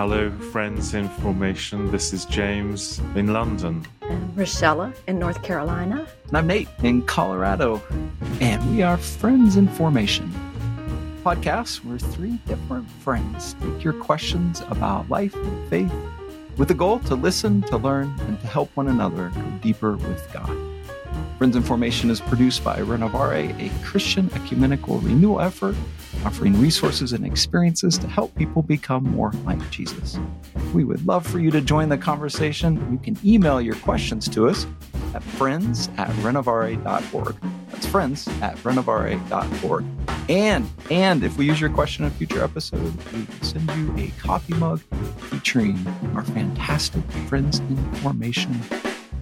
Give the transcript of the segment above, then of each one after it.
Hello, friends in formation. This is James in London. And Rochella in North Carolina. And I'm Nate in Colorado. And we are Friends in Formation. Podcast where three different friends take your questions about life and faith with the goal to listen, to learn, and to help one another go deeper with God. Friends in Formation is produced by Renovare, a Christian ecumenical renewal effort offering resources and experiences to help people become more like Jesus. We would love for you to join the conversation. You can email your questions to us at friends at renovare.org. That's friends at renovare.org. And and if we use your question in a future episode, we send you a coffee mug featuring our fantastic Friends in Formation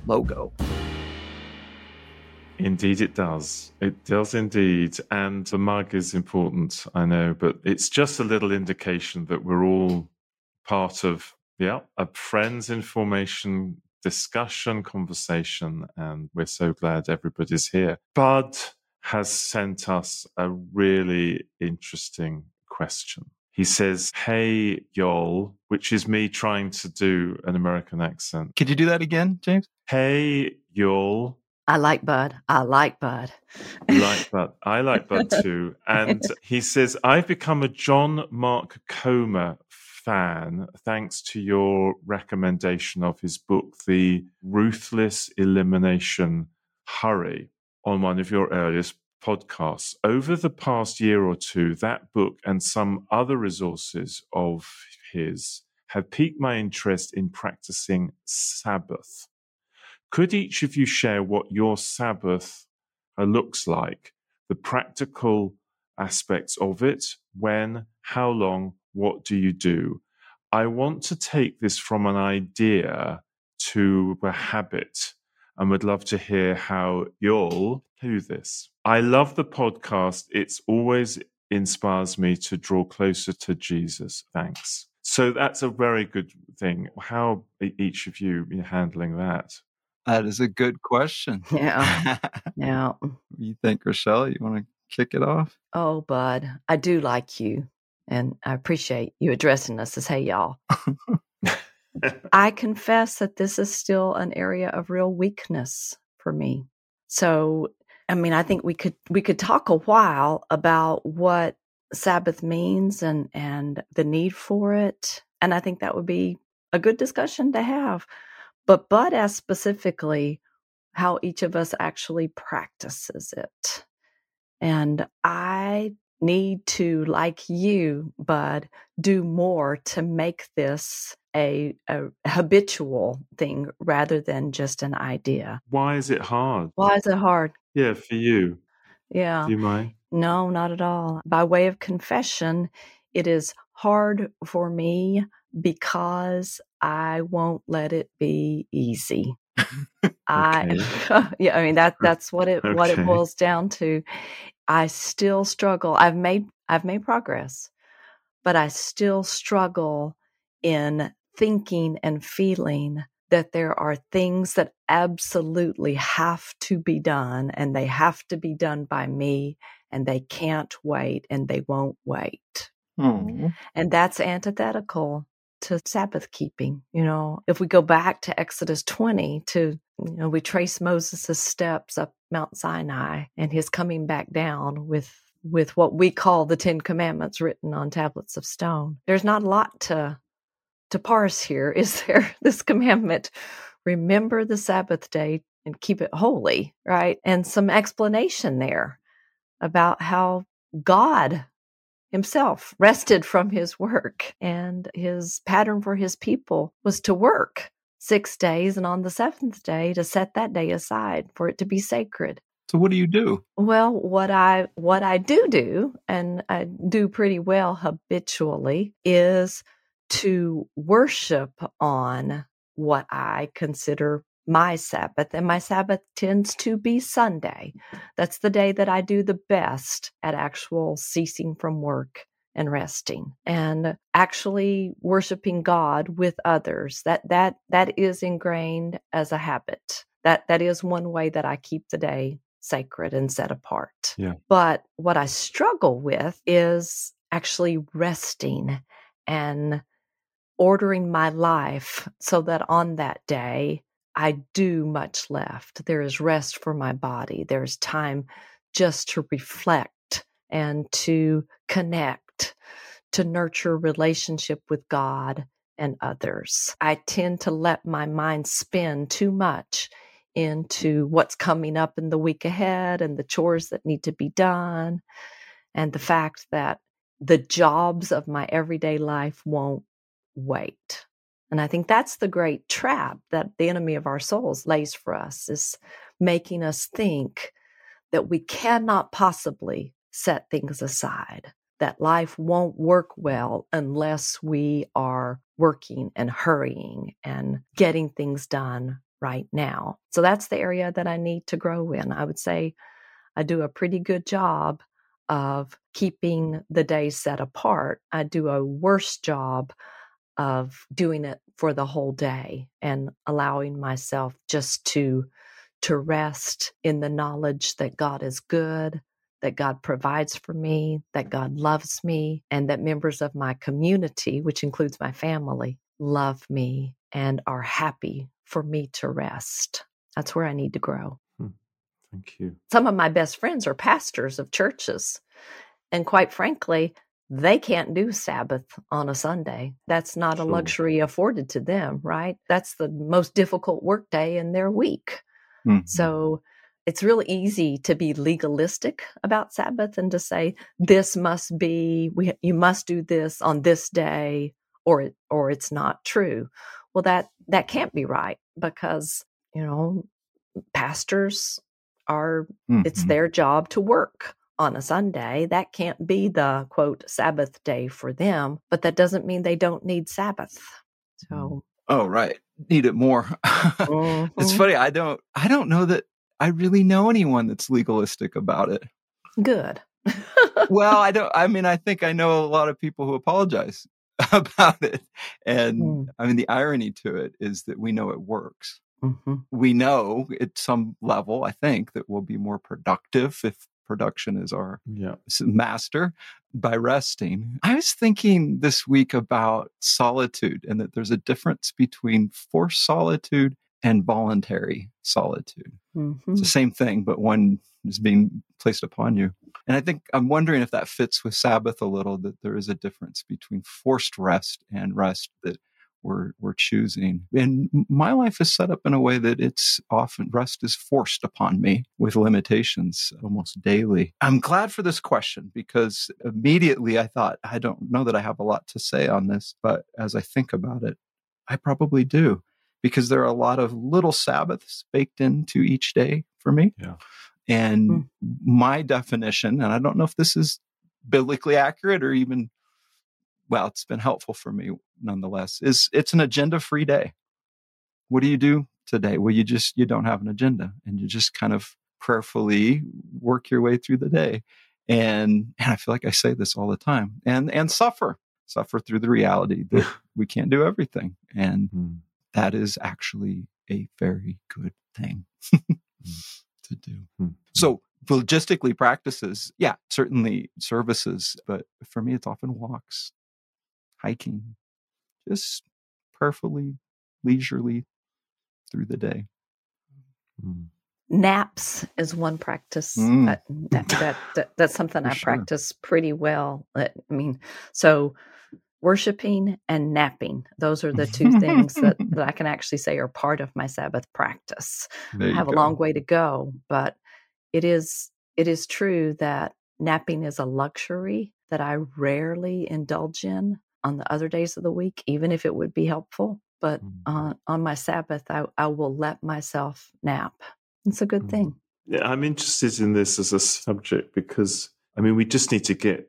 logo. Indeed, it does. It does indeed. And the mug is important, I know, but it's just a little indication that we're all part of, yeah, a Friends in Formation discussion, conversation. And we're so glad everybody's here. Bud has sent us a really interesting question. He says, Hey, y'all, which is me trying to do an American accent. Could you do that again, James? Hey, y'all. I like Bud. I like Bud. You like Bud. I like Bud too. And he says, I've become a John Mark Comer fan thanks to your recommendation of his book, The Ruthless Elimination Hurry, on one of your earliest podcasts. Over the past year or two, that book and some other resources of his have piqued my interest in practicing Sabbath. Could each of you share what your Sabbath uh, looks like, the practical aspects of it, when, how long, what do you do? I want to take this from an idea to a habit and would love to hear how you'll do this. I love the podcast. It's always inspires me to draw closer to Jesus. Thanks. So that's a very good thing. How each of you handling that? That is a good question. Yeah. yeah. you think, Rochelle? You want to kick it off? Oh, Bud, I do like you. And I appreciate you addressing us as, hey, y'all. I confess that this is still an area of real weakness for me. So, I mean, I think we could we could talk a while about what Sabbath means and and the need for it, and I think that would be a good discussion to have. But Bud asked specifically how each of us actually practices it. And I need to, like you, Bud, do more to make this a, a, habitual thing rather than just an idea. Why is it hard? Why is it hard? Yeah, for you. Yeah. Do you mind? No, not at all. By way of confession, it is hard for me because I won't let it be easy. I yeah, I mean that that's what it okay. what it boils down to. I still struggle. I've made I've made progress, but I still struggle in thinking and feeling that there are things that absolutely have to be done and they have to be done by me and they can't wait and they won't wait. Mm. And that's antithetical to Sabbath keeping. You know, if we go back to Exodus 20 to, you know, we trace Moses' steps up Mount Sinai and his coming back down with with what we call the Ten Commandments written on tablets of stone. There's not a lot to to parse here, is there? This commandment, remember the Sabbath day and keep it holy, right? And some explanation there about how God himself rested from his work and his pattern for his people was to work six days and on the seventh day to set that day aside for it to be sacred. So what do you do? Well what i what i do do and i do pretty well habitually is to worship on what i consider my Sabbath, and my Sabbath tends to be Sunday. That's the day that I do the best at actual ceasing from work and resting and actually worshiping God with others. That that that is ingrained as a habit. That that is one way that I keep the day sacred and set apart. Yeah. But what I struggle with is actually resting and ordering my life so that on that day, I do much left. There is rest for my body. There's time just to reflect and to connect, to nurture relationship with God and others. I tend to let my mind spin too much into what's coming up in the week ahead and the chores that need to be done and the fact that the jobs of my everyday life won't wait. And I think that's the great trap that the enemy of our souls lays for us is making us think that we cannot possibly set things aside, that life won't work well unless we are working and hurrying and getting things done right now. So that's the area that I need to grow in. I would say I do a pretty good job of keeping the days set apart. I do a worse job of doing it for the whole day and allowing myself just to to rest in the knowledge that God is good, that God provides for me, that God loves me, and that members of my community, which includes my family, love me and are happy for me to rest. That's where I need to grow. Hmm. Thank you. Some of my best friends are pastors of churches. And quite frankly, they can't do Sabbath on a Sunday. That's not a luxury afforded to them, right? That's the most difficult workday in their week. Mm-hmm. So it's really easy to be legalistic about Sabbath and to say this must be we you must do this on this day or it or it's not true. Well that that can't be right because, you know, pastors are mm-hmm. it's their job to work on a Sunday. That can't be the quote Sabbath day for them, but that doesn't mean they don't need Sabbath. So mm. Oh, right. Need it more. mm-hmm. It's funny. I don't I don't know that I really know anyone that's legalistic about it. Good. well, I don't I mean I think I know a lot of people who apologize about it. And mm. I mean the irony to it is that we know it works. Mm-hmm. We know at some level, I think, that we'll be more productive if production is our yeah. master by resting. I was thinking this week about solitude and that there's a difference between forced solitude and voluntary solitude. Mm-hmm. It's the same thing, but one is being placed upon you. And I think I'm wondering if that fits with Sabbath a little, that there is a difference between forced rest and rest that we're we're choosing. And my life is set up in a way that it's often rest is forced upon me with limitations almost daily. I'm glad for this question because immediately I thought I don't know that I have a lot to say on this, but as I think about it, I probably do because there are a lot of little Sabbaths baked into each day for me. Yeah. And mm. my definition, and I don't know if this is biblically accurate or even well, it's been helpful for me nonetheless, is it's an agenda free day. What do you do today? Well, you just, you don't have an agenda and you just kind of prayerfully work your way through the day. And, and I feel like I say this all the time and, and suffer, suffer through the reality that we can't do everything. And mm. that is actually a very good thing hmm. to do. Mm. So logistically practices, yeah, certainly services, but for me, it's often walks, hiking, just prayerfully, leisurely through the day. Mm. Naps is one practice mm. that, that, that, that, that's something I sure. practice pretty well. I mean, so worshiping and napping those are the two things that, that i can actually say are part of my sabbath practice i have go. a long way to go but it is it is true that napping is a luxury that i rarely indulge in on the other days of the week, even if it would be helpful. But mm. on, on my Sabbath, I, I will let myself nap. It's a good mm. thing. Yeah, I'm interested in this as a subject because, I mean, we just need to get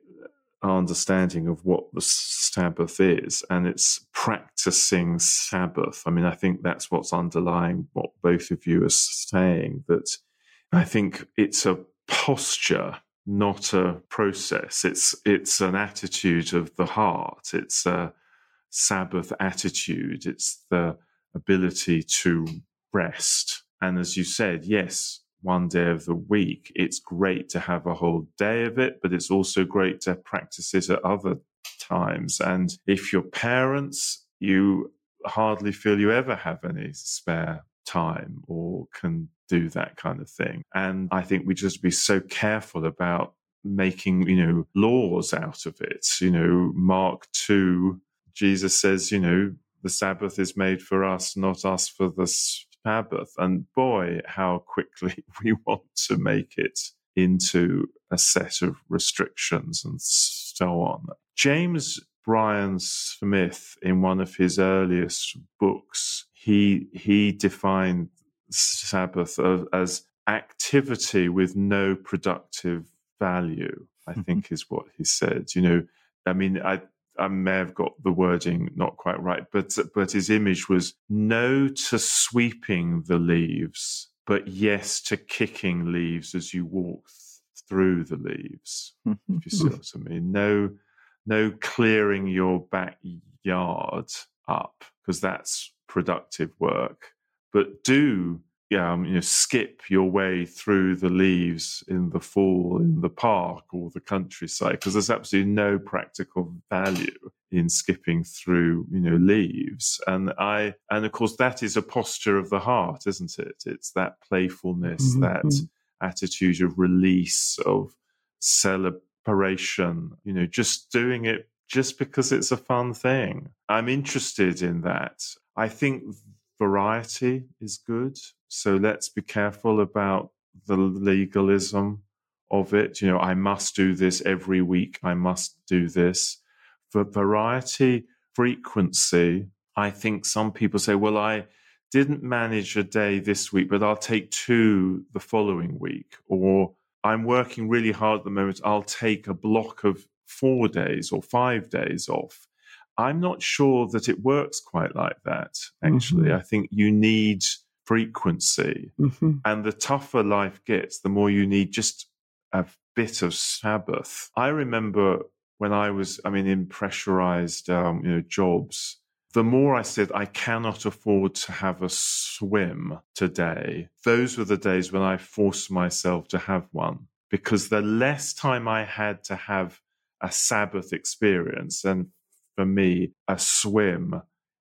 our understanding of what the Sabbath is, and it's practicing Sabbath. I mean, I think that's what's underlying what both of you are saying, that I think it's a posture not a process. It's it's an attitude of the heart. It's a Sabbath attitude. It's the ability to rest. And as you said, yes, one day of the week, it's great to have a whole day of it, but it's also great to practice it at other times. And if your parents you hardly feel you ever have any spare time or can do that kind of thing. And I think we just be so careful about making, you know, laws out of it. You know, Mark 2, Jesus says, you know, the Sabbath is made for us, not us for the Sabbath. And boy, how quickly we want to make it into a set of restrictions and so on. James Bryan Smith, in one of his earliest books, he he defined Sabbath as activity with no productive value. I mm-hmm. think is what he said. You know, I mean, I I may have got the wording not quite right, but but his image was no to sweeping the leaves, but yes to kicking leaves as you walk th- through the leaves. if you see what I mean, no no clearing your backyard up because that's productive work, but do um, you know, skip your way through the leaves in the fall in the park or the countryside because there's absolutely no practical value in skipping through you know leaves and i and of course that is a posture of the heart isn't it? It's that playfulness mm-hmm. that attitude of release of celebration you know just doing it just because it's a fun thing. I'm interested in that. I think variety is good. So let's be careful about the legalism of it. You know, I must do this every week. I must do this. For variety, frequency, I think some people say, well, I didn't manage a day this week, but I'll take two the following week. Or I'm working really hard at the moment. I'll take a block of four days or five days off. I'm not sure that it works quite like that, actually. Mm-hmm. I think you need frequency. Mm-hmm. And the tougher life gets, the more you need just a bit of Sabbath. I remember when I was, I mean, in pressurized, um, you know, jobs, the more I said, I cannot afford to have a swim today, those were the days when I forced myself to have one because the less time I had to have a Sabbath experience, and for me, a swim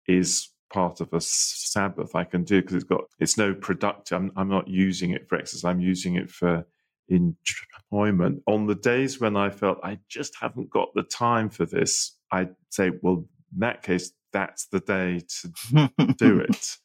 is part of a Sabbath I can do because it's got it's no productive. I'm, I'm not using it for exercise. I'm using it for enjoyment. On the days when I felt I just haven't got the time for this, I'd say, well, in that case, that's the day to do it.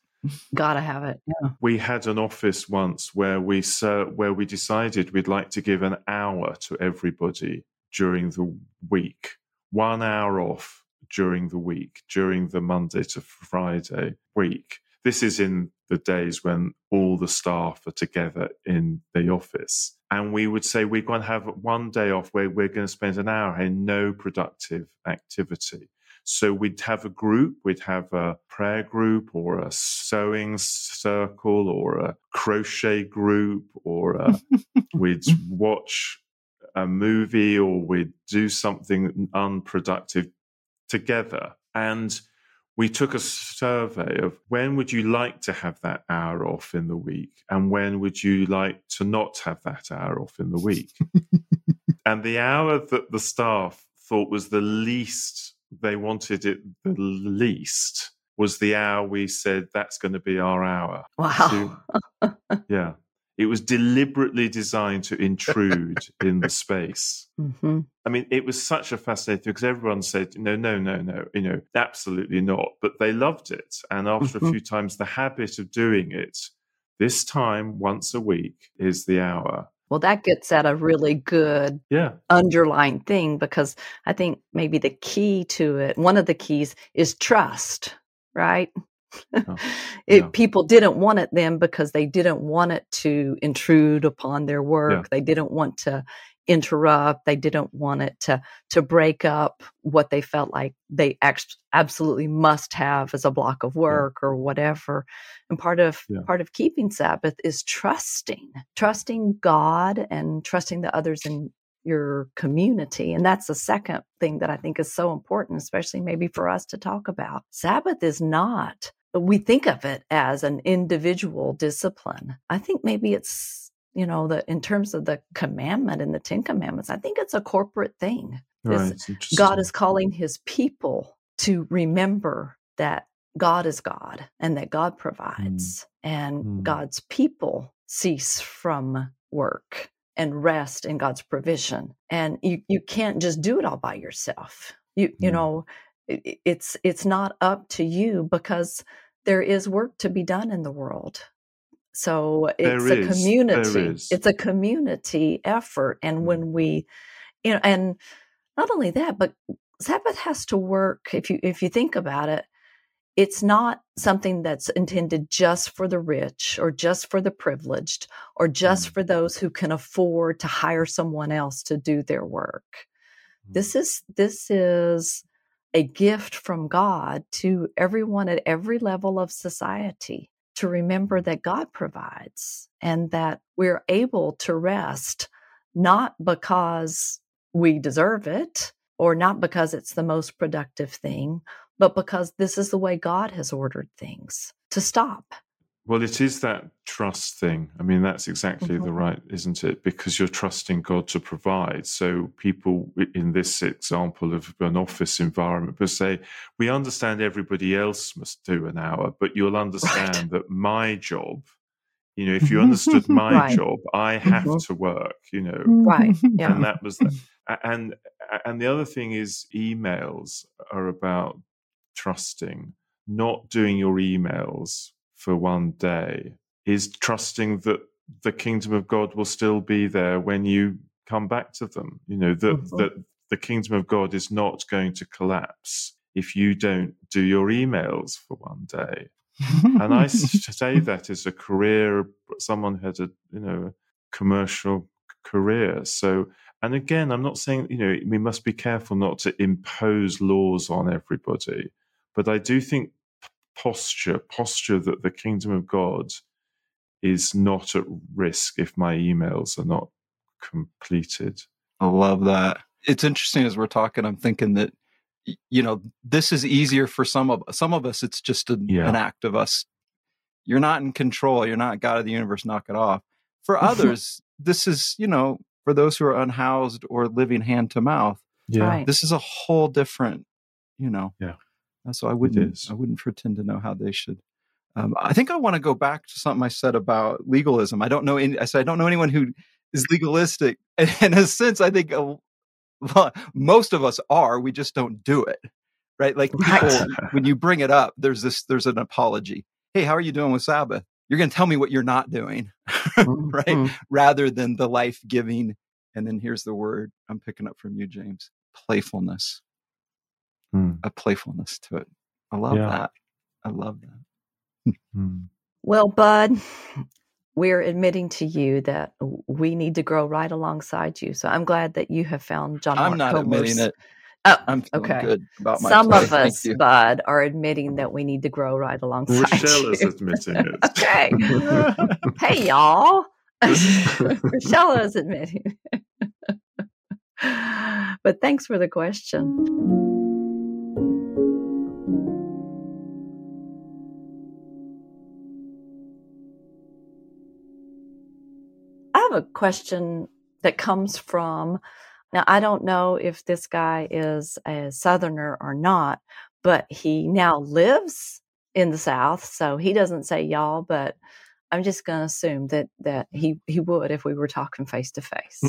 Gotta have it. Yeah. We had an office once where we uh, where we decided we'd like to give an hour to everybody during the week, one hour off during the week, during the Monday to Friday week. This is in the days when all the staff are together in the office. And we would say we're going to have one day off where we're going to spend an hour in no productive activity. So we'd have a group, we'd have a prayer group or a sewing circle or a crochet group or a, we'd watch a movie or we'd do something unproductive together. And we took a survey of when would you like to have that hour off in the week? And when would you like to not have that hour off in the week? And the hour that the staff thought was the least they wanted it the least was the hour we said that's going to be our hour. Wow. So, yeah it was deliberately designed to intrude in the space. Mm-hmm. I mean, it was such a fascinating because everyone said, no, no, no, no, you know, absolutely not. But they loved it. And after mm-hmm. a few times, the habit of doing it this time once a week is the hour. Well, that gets at a really good yeah. underlying thing because I think maybe the key to it, one of the keys is trust, right? Oh, it, yeah. People didn't want it then because they didn't want it to intrude upon their work. Yeah. They didn't want to interrupt. They didn't want it to to break up what they felt like they ex- absolutely must have as a block of work yeah. or whatever. And part of part of keeping Sabbath is trusting, trusting God and trusting the others in your community. And that's the second thing that I think is so important, especially maybe for us to talk about. Sabbath is not we think of it as an individual discipline. I think maybe it's, you know, the in terms of the commandment in the Ten Commandments, I think it's a corporate thing. Right, God is calling his people to remember that God is God and that God provides mm. and mm. God's people cease from work and rest in God's provision. And you, you can't just do it all by yourself. You, you mm. know, it, it's, it's not up to you because there is work to be done in the world. So it's a community. It's a community effort. And mm. when we, you know, and not only that, but Sabbath has to work. If you if you think about it, it's not something that's intended just for the rich or just for the privileged or just mm. for those who can afford to hire someone else to do their work. Mm. This is this is a gift from God to everyone at every level of society to remember that God provides and that we're able to rest not because we deserve it or not because it's the most productive thing, but because this is the way God has ordered things to stop. Well, it is that trust thing. I mean, that's exactly mm-hmm. the right, isn't it? Because you're trusting God to provide. So people in this example of an office environment will say, we understand everybody else must do an hour, but you'll understand right. that my job, you know, if you understood my right. job, I have mm-hmm. to work, you know. Right. Yeah. And that was that. And, and the other thing is emails are about trusting, not doing your emails for one day is trusting that the kingdom of God will still be there when you come back to them. You know, that, mm-hmm. that the kingdom of God is not going to collapse if you don't do your emails for one day. and I say that as a career, someone had a, you know, commercial career. So, and again, I'm not saying, you know, we must be careful not to impose laws on everybody. But I do think posture, posture that the kingdom of God is not at risk if my emails are not completed. I love that. It's interesting as we're talking, I'm thinking that you know, this is easier for some of some of us it's just a, yeah. an act of us you're not in control, you're not God of the universe, knock it off. For others, this is, you know, for those who are unhoused or living hand to mouth, yeah. Right. this is a whole different, you know. Yeah. So I wouldn't I wouldn't pretend to know how they should. Um, I think I want to go back to something I said about legalism. I don't know. Any, I said I don't know anyone who is legalistic. And in a sense, I think a, most of us are. We just don't do it, right? Like people, when you bring it up, there's this there's an apology. Hey, how are you doing with Sabbath? You're going to tell me what you're not doing, right? Mm-hmm. Rather than the life giving. And then here's the word I'm picking up from you, James: playfulness mm. a playfulness to it. I love yeah. that. I love that. mm. Well, Bud, we're admitting to you that we need to grow right alongside you. So I'm glad that you have found John. I'm not Comer's. admitting it. Oh, I'm okay. good about my Some play. of us, Bud, are admitting that we need to grow right alongside Rochelle you. is admitting it. okay. hey, y'all. Rochelle is admitting. but thanks for the question. Have a question that comes from now I don't know if this guy is a southerner or not, but he now lives in the south, so he doesn't say y'all, but I'm just going to assume that that he he would if we were talking face to face.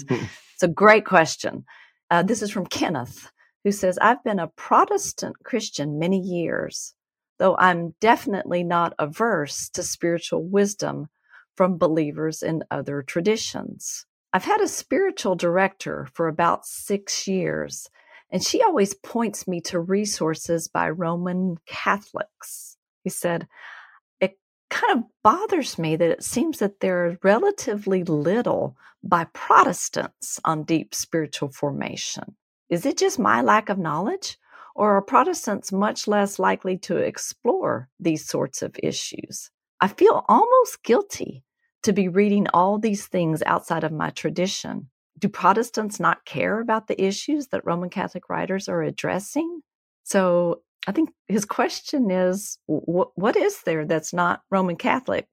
It's a great question. Uh, this is from Kenneth, who says, "I've been a Protestant Christian many years, though I'm definitely not averse to spiritual wisdom from believers in other traditions. I've had a spiritual director for about six years, and she always points me to resources by Roman Catholics. He said, It kind of bothers me that it seems that there's relatively little by Protestants on deep spiritual formation. Is it just my lack of knowledge? Or are Protestants much less likely to explore these sorts of issues? I feel almost guilty to be reading all these things outside of my tradition. Do Protestants not care about the issues that Roman Catholic writers are addressing? So I think his question is what, what is there that's not Roman Catholic?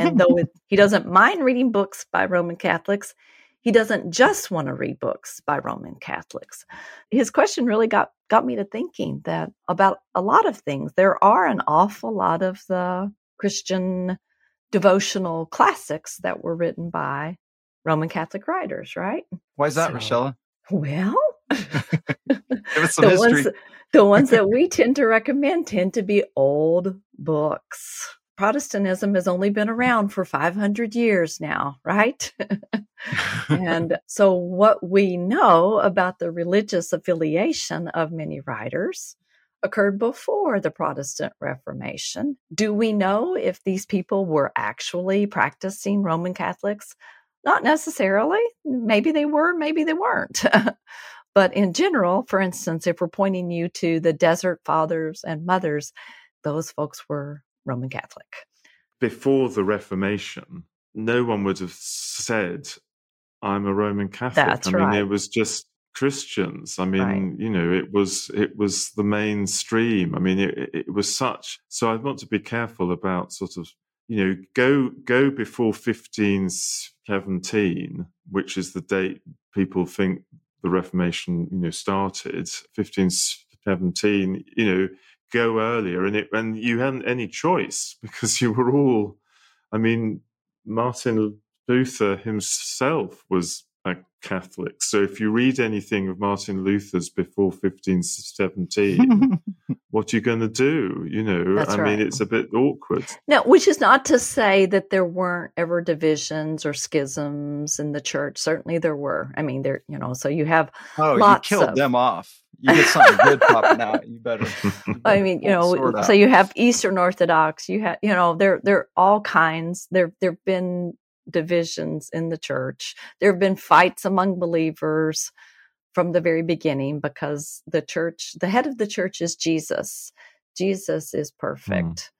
and though it, he doesn't mind reading books by Roman Catholics, he doesn't just want to read books by Roman Catholics. His question really got got me to thinking that about a lot of things. There are an awful lot of the Christian devotional classics that were written by Roman Catholic writers, right? Why is that, so, Rochella? Well, the ones, the ones that we tend to recommend tend to be old books. Protestantism has only been around for 500 years now, right? and so, what we know about the religious affiliation of many writers occurred before the Protestant Reformation. Do we know if these people were actually practicing Roman Catholics? Not necessarily. Maybe they were, maybe they weren't. but in general, for instance, if we're pointing you to the desert fathers and mothers, those folks were Roman Catholic. Before the Reformation, no one would have said, I'm a Roman Catholic. That's I mean, right. it was just Christians. I mean, right. you know, it was it was the mainstream. I mean, it, it was such. So I want to be careful about sort of you know go go before fifteen seventeen, which is the date people think the Reformation you know started. Fifteen seventeen, you know, go earlier, and it and you hadn't any choice because you were all. I mean, Martin Luther himself was a Catholic. So if you read anything of Martin Luther's before 1517, what are you going to do? You know, That's I right. mean, it's a bit awkward. No, which is not to say that there weren't ever divisions or schisms in the church. Certainly there were. I mean, there, you know, so you have Oh, Lots you killed of- them off. You get something good popping out. You better. you I mean, you know, so out. you have Eastern Orthodox, you have, you know, there there are all kinds. There there've been divisions in the church. There have been fights among believers from the very beginning because the church, the head of the church is Jesus. Jesus is perfect.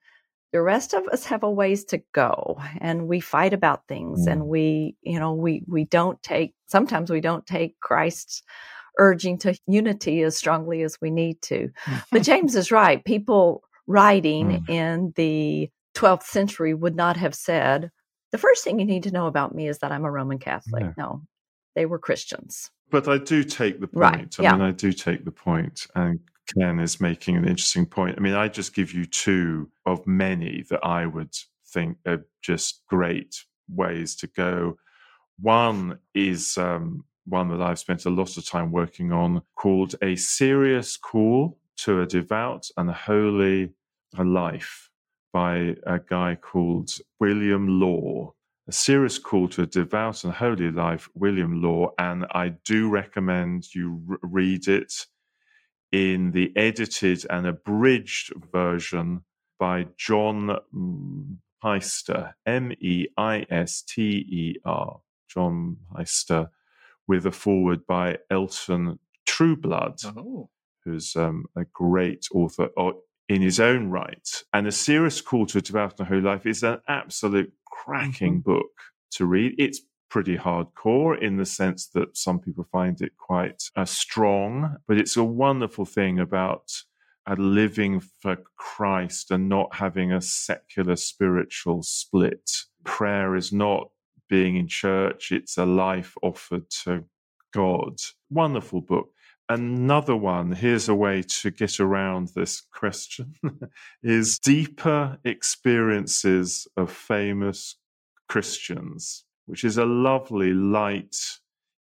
The rest of us have a ways to go and we fight about things and Mm. we, you know, we we don't take sometimes we don't take Christ's urging to unity as strongly as we need to. But James is right. People writing Mm. in the 12th century would not have said, the first thing you need to know about me is that I'm a Roman Catholic. No. No, they were Christians. But I do take the point. Right, I yeah. mean, I do take the point, and Ken is making an interesting point. I mean, I just give you two of many that I would think are just great ways to go. One is um, one that I've spent a lot of time working on called A Serious Call to a Devout and Holy Life by a guy called William Law. A serious call to a devout and holy life, William Law, and I do recommend you r- read it in the edited and abridged version by John Meister, M E I S T E R, John Meister, with a foreword by Elton Trueblood Oh. who's um, a great author o- in his own right. And A Serious Call to a and Holy Life is an absolute cracking book to read. It's pretty hardcore in the sense that some people find it quite uh, strong, but it's a wonderful thing about uh, living for Christ and not having a secular spiritual split. Prayer is not being in church, it's a life offered to God. Wonderful book. Another one, here's a way to get around this question, is deeper experiences of famous Christians, which is a lovely, light,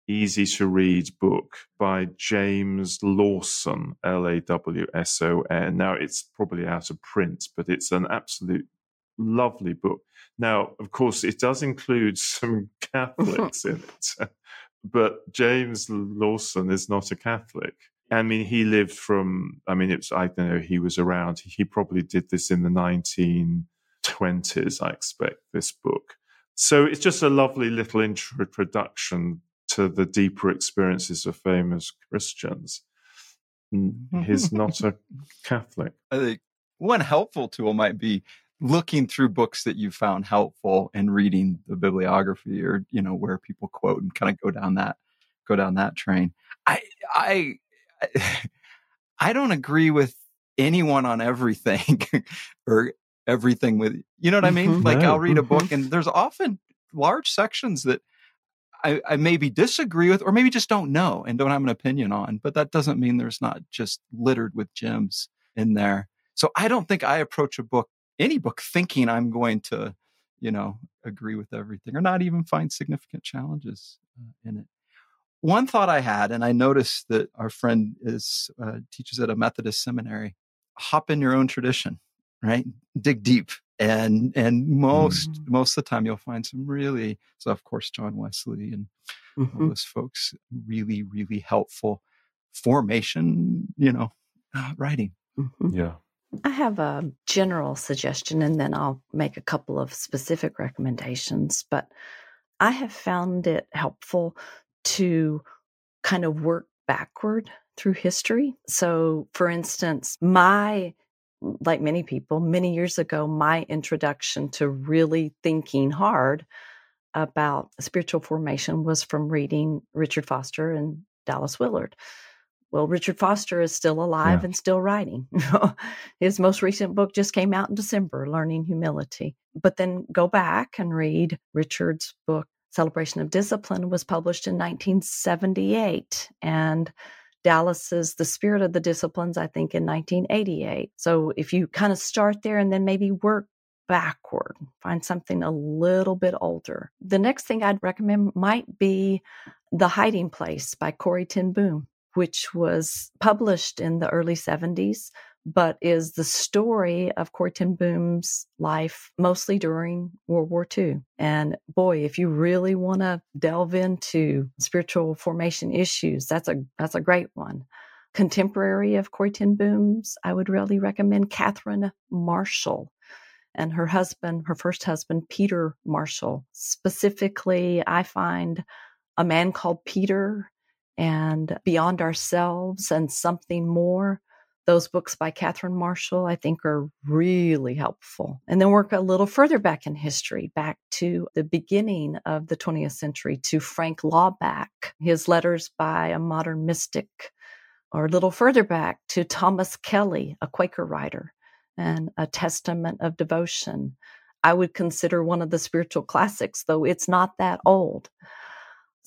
easy to read book by James Lawson, L A W S O N. Now, it's probably out of print, but it's an absolute lovely book. Now, of course, it does include some Catholics in it but James Lawson is not a Catholic. I mean, he lived from, I mean, it's, I don't know, he was around, he probably did this in the 1920s, I expect, this book. So it's just a lovely little introduction to the deeper experiences of famous Christians. He's not a Catholic. I think one helpful tool might be looking through books that you found helpful and reading the bibliography or you know where people quote and kind of go down that go down that train i i i don't agree with anyone on everything or everything with you know what i mean Mhm. like i'll read a book Mhm. and there's often large sections that I, I maybe disagree with, or maybe just don't know and don't have an opinion on. But that doesn't mean there's not just littered with gems in there. So I don't think I approach a book, any book, thinking I'm going to, you know, agree with everything or not even find significant challenges uh, in it. One thought I had, and I noticed that our friend is uh, teaches at a Methodist seminary. Hop in your own tradition, right? Dig deep, and and most mm-hmm. most of the time you'll find some really so of course John Wesley and mm-hmm. all those folks really really helpful formation, you know, uh, writing. Mm-hmm. Yeah. I have a general suggestion and then I'll make a couple of specific recommendations. But I have found it helpful to kind of work backward through history. So, for instance, my, like many people, many years ago, my introduction to really thinking hard about spiritual formation was from reading Richard Foster and Dallas Willard. Well, Richard Foster is still alive yeah. and still writing. His most recent book just came out in December, Learning Humility. But then go back and read Richard's book, Celebration of Discipline, was published in 1978. And Dallas's The Spirit of the Disciplines, I think, in 1988. So if you kind of start there and then maybe work backward, find something a little bit older. The next thing I'd recommend might be The Hiding Place by Corrie ten Boom which was published in the early 70s, but is the story of Corrie ten Boom's life mostly during World War II. And boy, if you really want to delve into spiritual formation issues, that's a that's a great one. Contemporary of Corrie ten Boom's, I would really recommend Catherine Marshall and her husband, her first husband, Peter Marshall. Specifically, I find a man called Peter and Beyond Ourselves and Something More. Those books by Catherine Marshall, I think, are really helpful. And then work a little further back in history, back to the beginning of the 20th century, to Frank Laubach, his letters by a modern mystic, or a little further back to Thomas Kelly, a Quaker writer, and a testament of devotion. I would consider one of the spiritual classics, though it's not that old.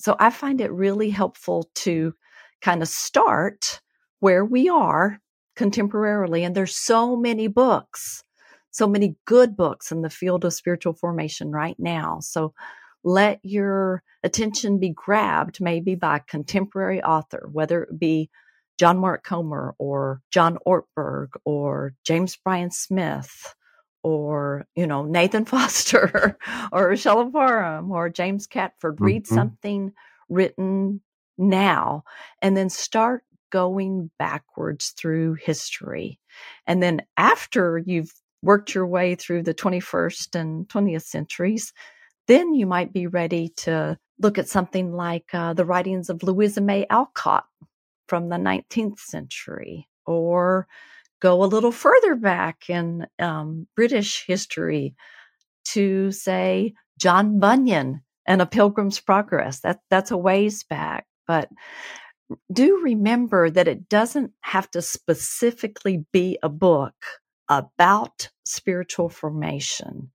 So I find it really helpful to kind of start where we are contemporarily. And there's so many books, so many good books in the field of spiritual formation right now. So let your attention be grabbed maybe by a contemporary author, whether it be John Mark Comer or John Ortberg or James Bryan Smith or you know Nathan Foster or Shelley Parham or James Catford. Mm-hmm. Read something written now, and then start going backwards through history. And then after you've worked your way through the 21st and 20th centuries, then you might be ready to look at something like uh, the writings of Louisa May Alcott from the 19th century or go a little further back in um, British history to say John Bunyan and A Pilgrim's Progress. That that's a ways back, but do remember that it doesn't have to specifically be a book about spiritual formation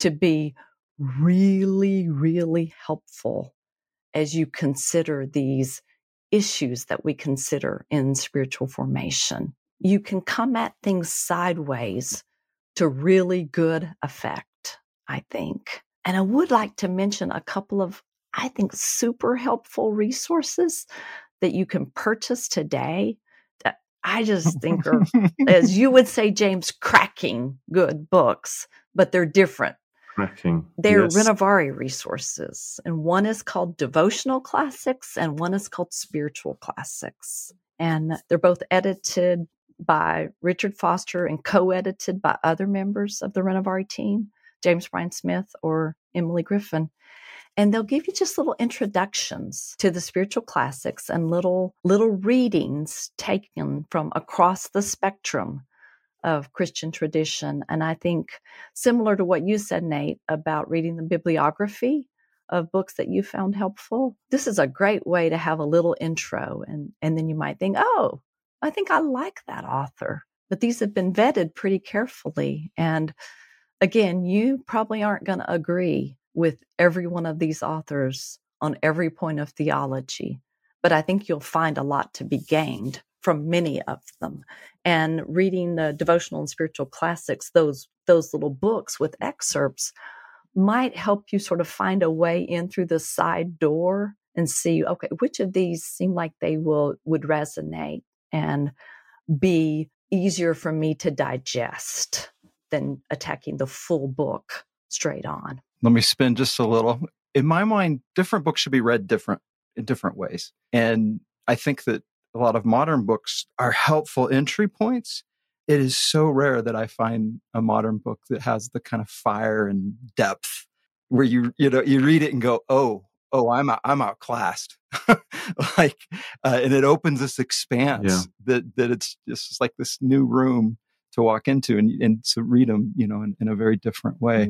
to be really, really helpful as you consider these issues that we consider in spiritual formation you can come at things sideways to really good effect, I think. And I would like to mention a couple of, I think, super helpful resources that you can purchase today that I just think are, as you would say, James, cracking good books, but they're different. Cracking. They're yes. Renovare resources. And one is called Devotional Classics and one is called Spiritual Classics. And they're both edited by Richard Foster and co edited by other members of the Renovare team, James Bryan Smith or Emilie Griffin. And they'll give you just little introductions to the spiritual classics and little little readings taken from across the spectrum of Christian tradition. And I think similar to what you said, Nate, about reading the bibliography of books that you found helpful, this is a great way to have a little intro. And, and then you might think, oh, I think I like that author. But these have been vetted pretty carefully. And again, you probably aren't going to agree with every one of these authors on every point of theology, but I think you'll find a lot to be gained from many of them. And reading the devotional and spiritual classics, those those little books with excerpts might help you sort of find a way in through the side door and see okay which of these seem like they will would resonate and be easier for me to digest than attacking the full book straight on. Let me spin just a little. In my mind different books should be read different in different ways and i think that a lot of modern books are helpful entry points. It is so rare that i find a modern book that has the kind of fire and depth where you you know you read it and go oh oh i'm out, i'm outclassed. Like uh, and it opens this expanse yeah. that that it's just like this new room to walk into and and to read them you know in, in a very different way.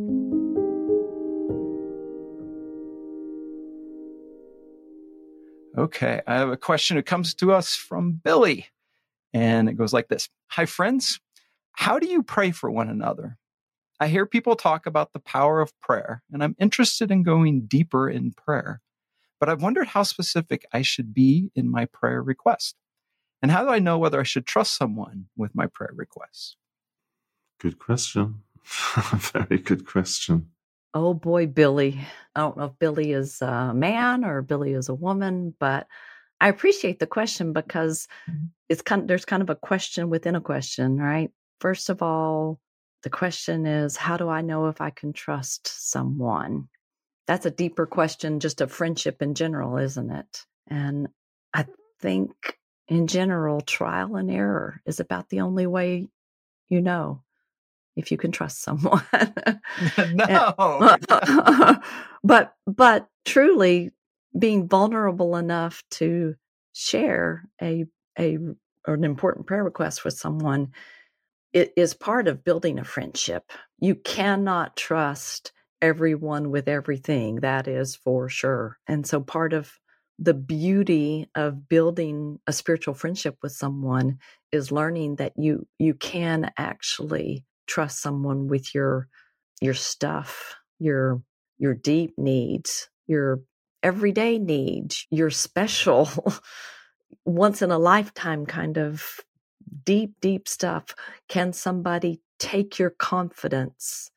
Okay i have a question that comes to us from billy and it goes like this hi friends. How do you pray for one another I hear people talk about the power of prayer, and I'm interested in going deeper in prayer. But I've wondered how specific I should be in my prayer request. And how do I know whether I should trust someone with my prayer requests? Good question. Very good question. Oh boy, Billy. I don't know if Billy is a man or Billy is a woman, but I appreciate the question because mm-hmm. it's kind of, there's kind of a question within a question, right? First of all, the question is, how do I know if I can trust someone? That's a deeper question, just of friendship in general, isn't it? And I think in general, trial and error is about the only way you know if you can trust someone. Eh, no. but but truly being vulnerable enough to share a a or an important prayer request with someone it is part of building a friendship. You cannot trust everyone with everything. That is for sure. And so part of the beauty of building a spiritual friendship with someone is learning that you you can actually trust someone with your your stuff, your your deep needs, your everyday needs, your special once in a lifetime kind of deep, deep stuff. Can somebody take your confidence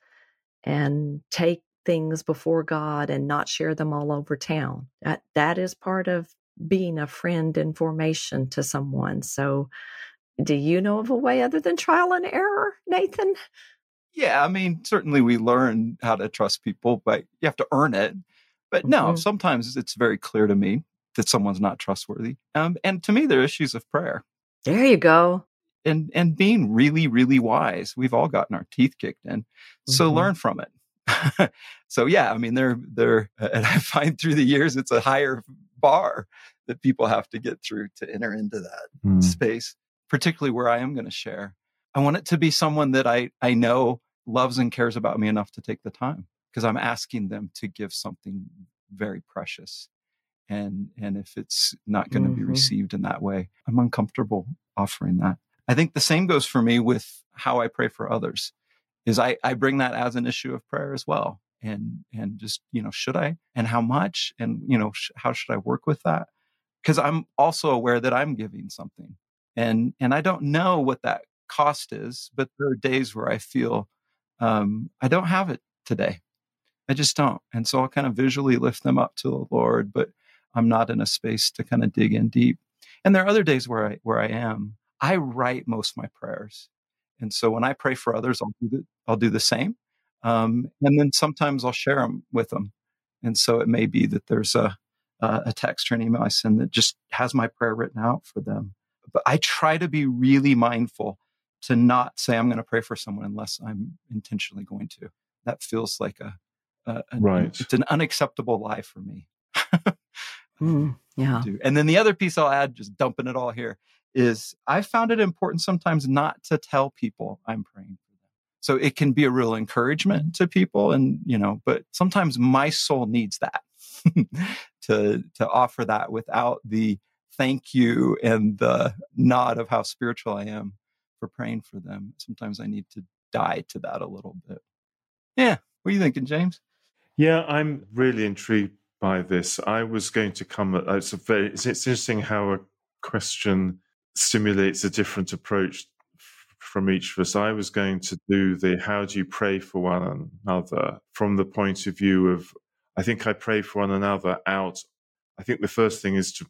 and take things before God and not share them all over town? That, that is part of being a friend in formation to someone. So, do you know of a way other than trial and error, Nathan? Yeah, I mean, certainly we learn how to trust people, but you have to earn it. But no, mm-hmm. sometimes it's very clear to me that someone's not trustworthy. Um, and to me, they're issues of prayer. There you go. And and being really, really wise. We've all gotten our teeth kicked in. So mm-hmm. learn from it. so yeah, I mean, they're they're and I find through the years it's a higher bar that people have to get through to enter into that mm. space, particularly where I am going to share. I want it to be someone that I I know loves and cares about me enough to take the time because I'm asking them to give something very precious and and if it's not going to mm-hmm. be received in that way i'm uncomfortable offering that i think the same goes for me with how i pray for others is i i bring that as an issue of prayer as well and and just you know should i and how much and you know sh- how should i work with that because i'm also aware that i'm giving something and and i don't know what that cost is but there are days where i feel um, i don't have it today I just don't. And so I'll kind of visually lift them up to the Lord, but I'm not in a space to kind of dig in deep. And there are other days where I where I am. I write most of my prayers, and so when I pray for others, I'll do the, I'll do the same. Um, and then sometimes I'll share them with them. And so it may be that there's a a text or an email I send that just has my prayer written out for them. But I try to be really mindful to not say I'm going to pray for someone unless I'm intentionally going to. That feels like a, a, a right. It's an unacceptable lie for me. Mm, yeah. Do. And then the other piece I'll add, just dumping it all here, is I found it important sometimes not to tell people I'm praying for them. So it can be a real encouragement to people, and you know, but sometimes my soul needs that to to offer that without the thank you and the nod of how spiritual I am for praying for them. Sometimes I need to die to that a little bit. Yeah. What are you thinking, James? Yeah, I'm really intrigued by this. I was going to come. Uh, it's a very. It's, it's interesting how a question stimulates a different approach from each of us. I was going to do the how do you pray for one another from the point of view of I think I pray for one another out. I think the first thing is to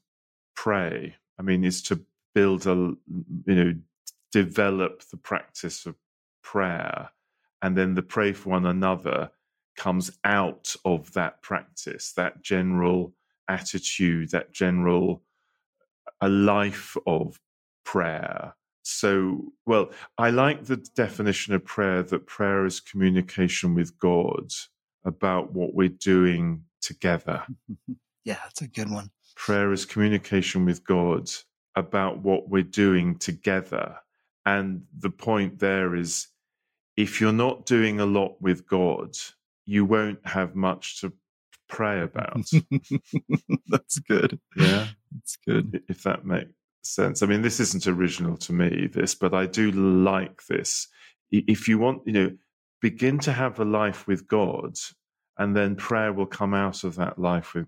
pray. I mean, is to build a you know develop the practice of prayer, and then the pray for one another comes out of that practice, that general attitude, that general a life of prayer. So, well, I like the definition of prayer that prayer is communication with God about what we're doing together. yeah, that's a good one. Prayer is communication with God about what we're doing together. And the point there is if you're not doing a lot with God, you won't have much to pray about. That's good. Yeah. That's good. If that makes sense. I mean, this isn't original to me, this, but I do like this. If you want, you know, begin to have a life with God, and then prayer will come out of that life with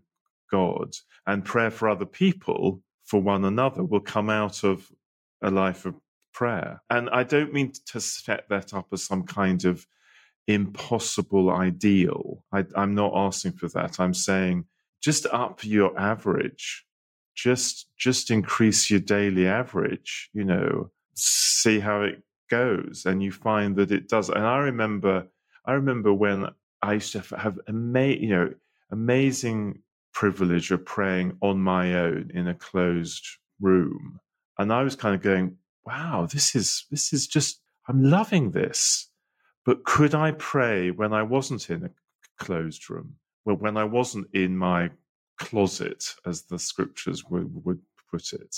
God. And prayer for other people, for one another, will come out of a life of prayer. And I don't mean to set that up as some kind of impossible ideal. I, I'm not asking for that. I'm saying just up your average. Just just increase your daily average. You know, see how it goes, and you find that it does. And I remember, I remember when I used to have amazing, you know amazing privilege of praying on my own in a closed room, and I was kind of going, "Wow, this is this is just I'm loving this." But could I pray when I wasn't in a closed room? Well, when I wasn't in my closet, as the scriptures would, would put it.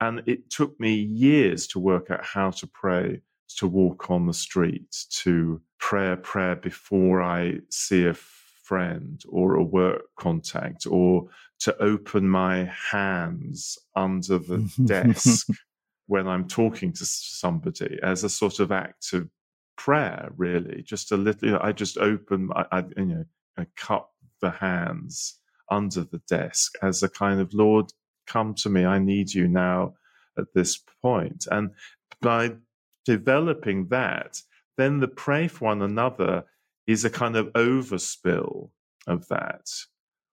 And it took me years to work out how to pray, to walk on the street, to pray a prayer before I see a friend or a work contact, or to open my hands under the desk when I'm talking to somebody as a sort of act of prayer, really. Just a little, you know, I just open, I, I, you know, I cup the hands under the desk as a kind of, Lord, come to me. I need you now at this point. And by developing that, then the pray for one another is a kind of overspill of that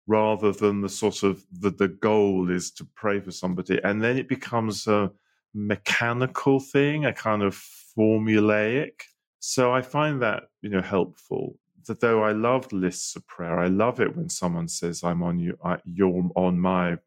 rather than the sort of the, the goal is to pray for somebody and then it becomes a mechanical thing a kind of formulaic so I find that, you know, helpful. That though I love lists of prayer, I love it when someone says, I'm on you, I, you're on my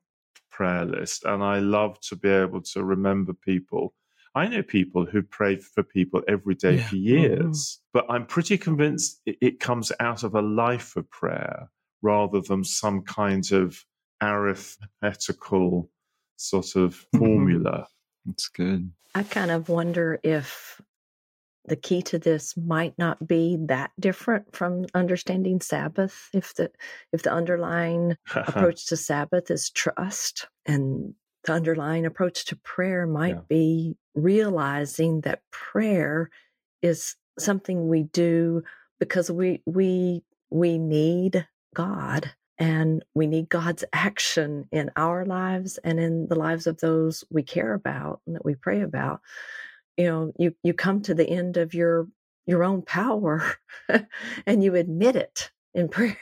prayer list. And I love to be able to remember people. I know people who pray for people every day yeah. for mm-hmm. years, but I'm pretty convinced it, it comes out of a life of prayer rather than some kind of arithmetical sort of mm-hmm. formula. That's good. I kind of wonder if the key to this might not be that different from understanding sabbath if the if the underlying approach to sabbath is trust and the underlying approach to prayer might yeah. be realizing that prayer is something we do because we we we need god and we need god's action in our lives and in the lives of those we care about and that we pray about you know you you come to the end of your your own power and you admit it in prayer.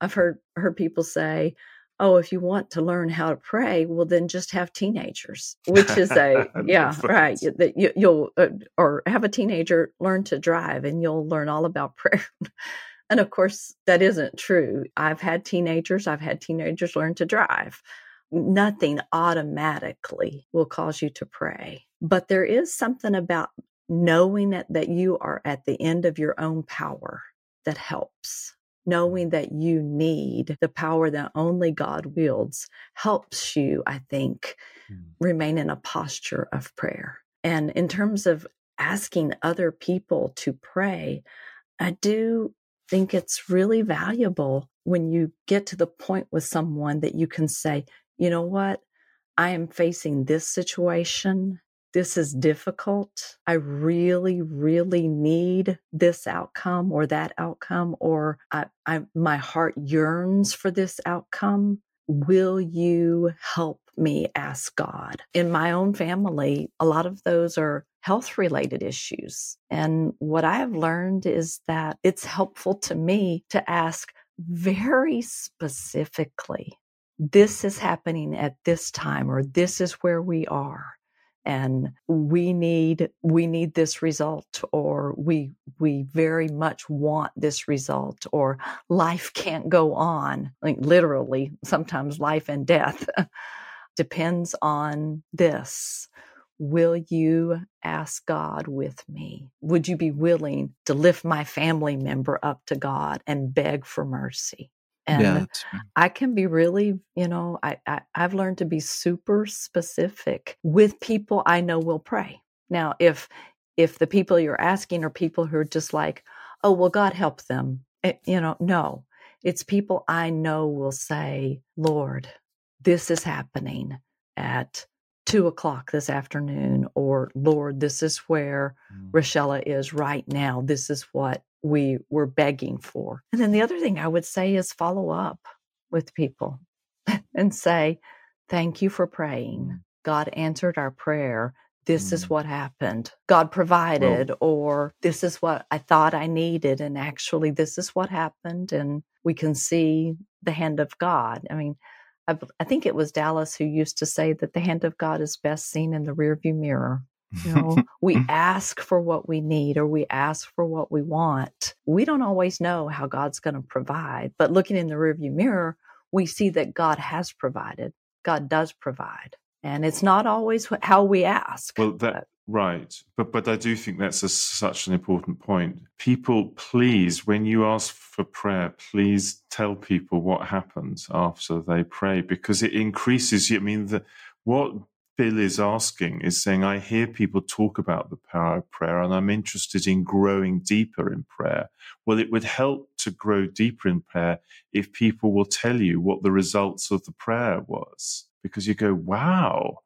I've heard heard people say oh if you want to learn how to pray well then just have teenagers which is a yeah right that you, will uh, or have a teenager learn to drive and you'll learn all about prayer. And of course that isn't true. I've had teenagers i've had teenagers learn to drive nothing automatically will cause you to pray. But there is something about knowing that, that you are at the end of your own power that helps. Knowing that you need the power that only God wields helps you, I think, mm. remain in a posture of prayer. And in terms of asking other people to pray, I do think it's really valuable when you get to the point with someone that you can say, you know what? I am facing this situation this is difficult. I really, really need this outcome or that outcome, or I, I, my heart yearns for this outcome. Will you help me ask God? In my own family, a lot of those are health related issues. And what I have learned is that it's helpful to me to ask very specifically this is happening at this time or this is where we are and we need we need this result or we we very much want this result or life can't go on like literally sometimes life and death depends on this. Will you ask God with me? Would you be willing to lift my family member up to God and beg for mercy and yeah, I can be really, you know, I, I I've learned to be super specific with people I know will pray. Now, if if the people you're asking are people who are just like, oh well, God help them, it, eh, you know, no, it's people I know will say, Lord, this is happening at two o'clock this afternoon, or Lord, this is where mm. Rochella is right now. This is what we were begging for. And then the other thing I would say is follow up with people and say, Thank you for praying. God answered our prayer. This mm. is what happened. God provided, well, or this is what I thought I needed. And actually, this is what happened. And we can see the hand of God. I mean, I, I think it was Dallas who used to say that the hand of God is best seen in the rearview mirror. You know, we ask for what we need or we ask for what we want. We don't always know how God's going to provide, but looking in the rearview mirror, we see that God has provided. God does provide. And it's not always how we ask. Well, that but. right, but but I do think that's a, such an important point. People, please, when you ask for prayer, please tell people what happens after they pray because it increases. I mean, the what Bill is asking is saying, I hear people talk about the power of prayer and I'm interested in growing deeper in prayer. Well, it would help to grow deeper in prayer if people will tell you what the results of the prayer was, because you go, wow.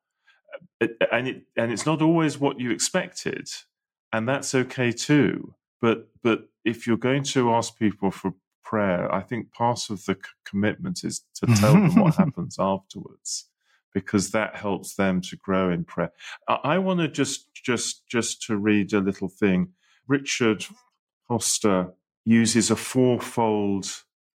And it, and it's not always what you expected. And that's okay too. But, but if you're going to ask people for prayer, I think part of the commitment is to tell them what happens afterwards because that helps them to grow in prayer. I, I want to just just just to read a little thing. Richard Foster uses a fourfold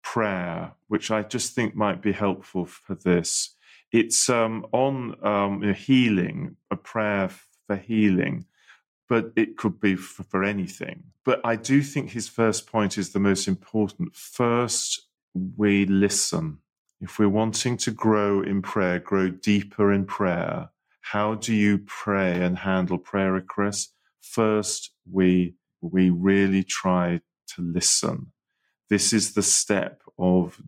prayer, which I just think might be helpful for this. It's um, on um, healing, a prayer for healing, but it could be for, for anything. But I do think his first point is the most important. First, we listen if we're wanting to grow in prayer, grow deeper in prayer, how do you pray and handle prayer requests? First, we, we really try to listen. This is the step of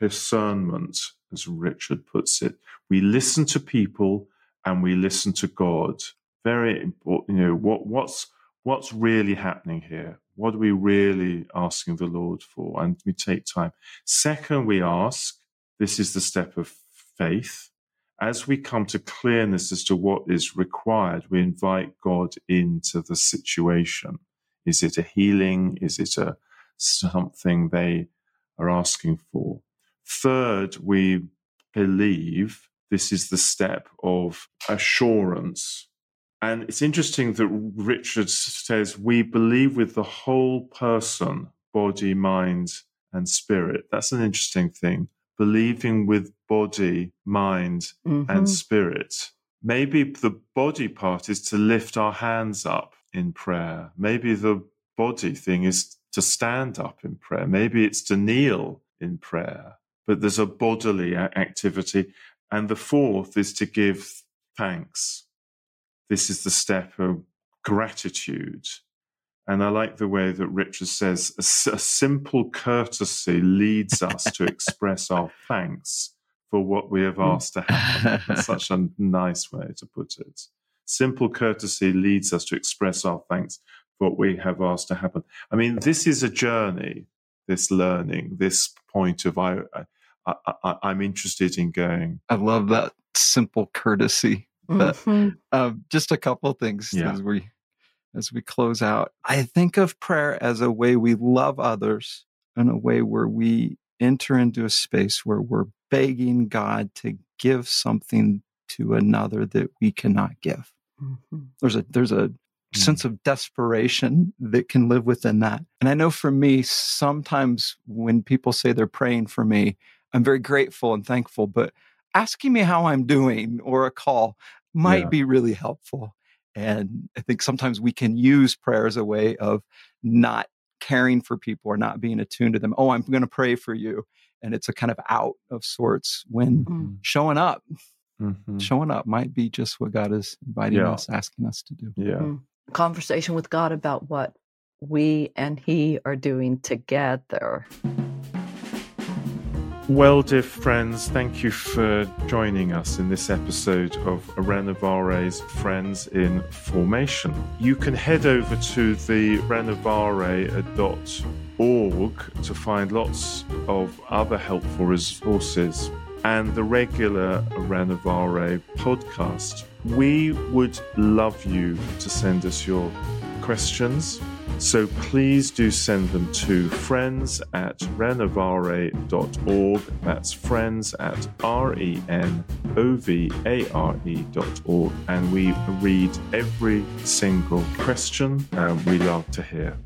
discernment, as Richard puts it. We listen to people and we listen to God. Very important, you know, what, what's, what's really happening here? What are we really asking the Lord for? And we take time. Second, we ask, this is the step of faith. As we come to clearness as to what is required, we invite God into the situation. Is it a healing? Is it a something they are asking for? Third, we believe this is the step of assurance. And it's interesting that Richard says we believe with the whole person, body, mind, and spirit. That's an interesting thing believing with body, mind, mm-hmm. and spirit. Maybe the body part is to lift our hands up in prayer. Maybe the body thing is to stand up in prayer. Maybe it's to kneel in prayer. But there's a bodily activity. And the fourth is to give thanks. This is the step of gratitude. And I like the way that Richard says a, a simple courtesy leads us to express our thanks for what we have asked to happen. That's such a nice way to put it. Simple courtesy leads us to express our thanks for what we have asked to happen. I mean, this is a journey, this learning, this point of I, I, I, I'm interested in going. I love that simple courtesy mm-hmm. um, just a couple things yeah. as we as we close out. I think of prayer as a way we love others in a way where we enter into a space where we're begging God to give something to another that we cannot give. Mm-hmm. There's a there's a mm-hmm. sense of desperation that can live within that. And I know for me, sometimes when people say they're praying for me, I'm very grateful and thankful, but asking me how I'm doing or a call might yeah. be really helpful. And I think sometimes we can use prayer as a way of not caring for people or not being attuned to them. Oh, I'm going to pray for you. And it's a kind of out of sorts when mm-hmm. showing up, mm-hmm. showing up might be just what God is inviting yeah. us, asking us to do. Yeah. Mm-hmm. Conversation with God about what we and He are doing together. Well, dear friends, thank you for joining us in this episode of Renovare's Friends in Formation. You can head over to the renovare.org to find lots of other helpful resources and the regular Renovare podcast. We would love you to send us your questions so please do send them to friends at renovare.org. That's friends at R E N O V A R E.org. And we read every single question. and we love to hear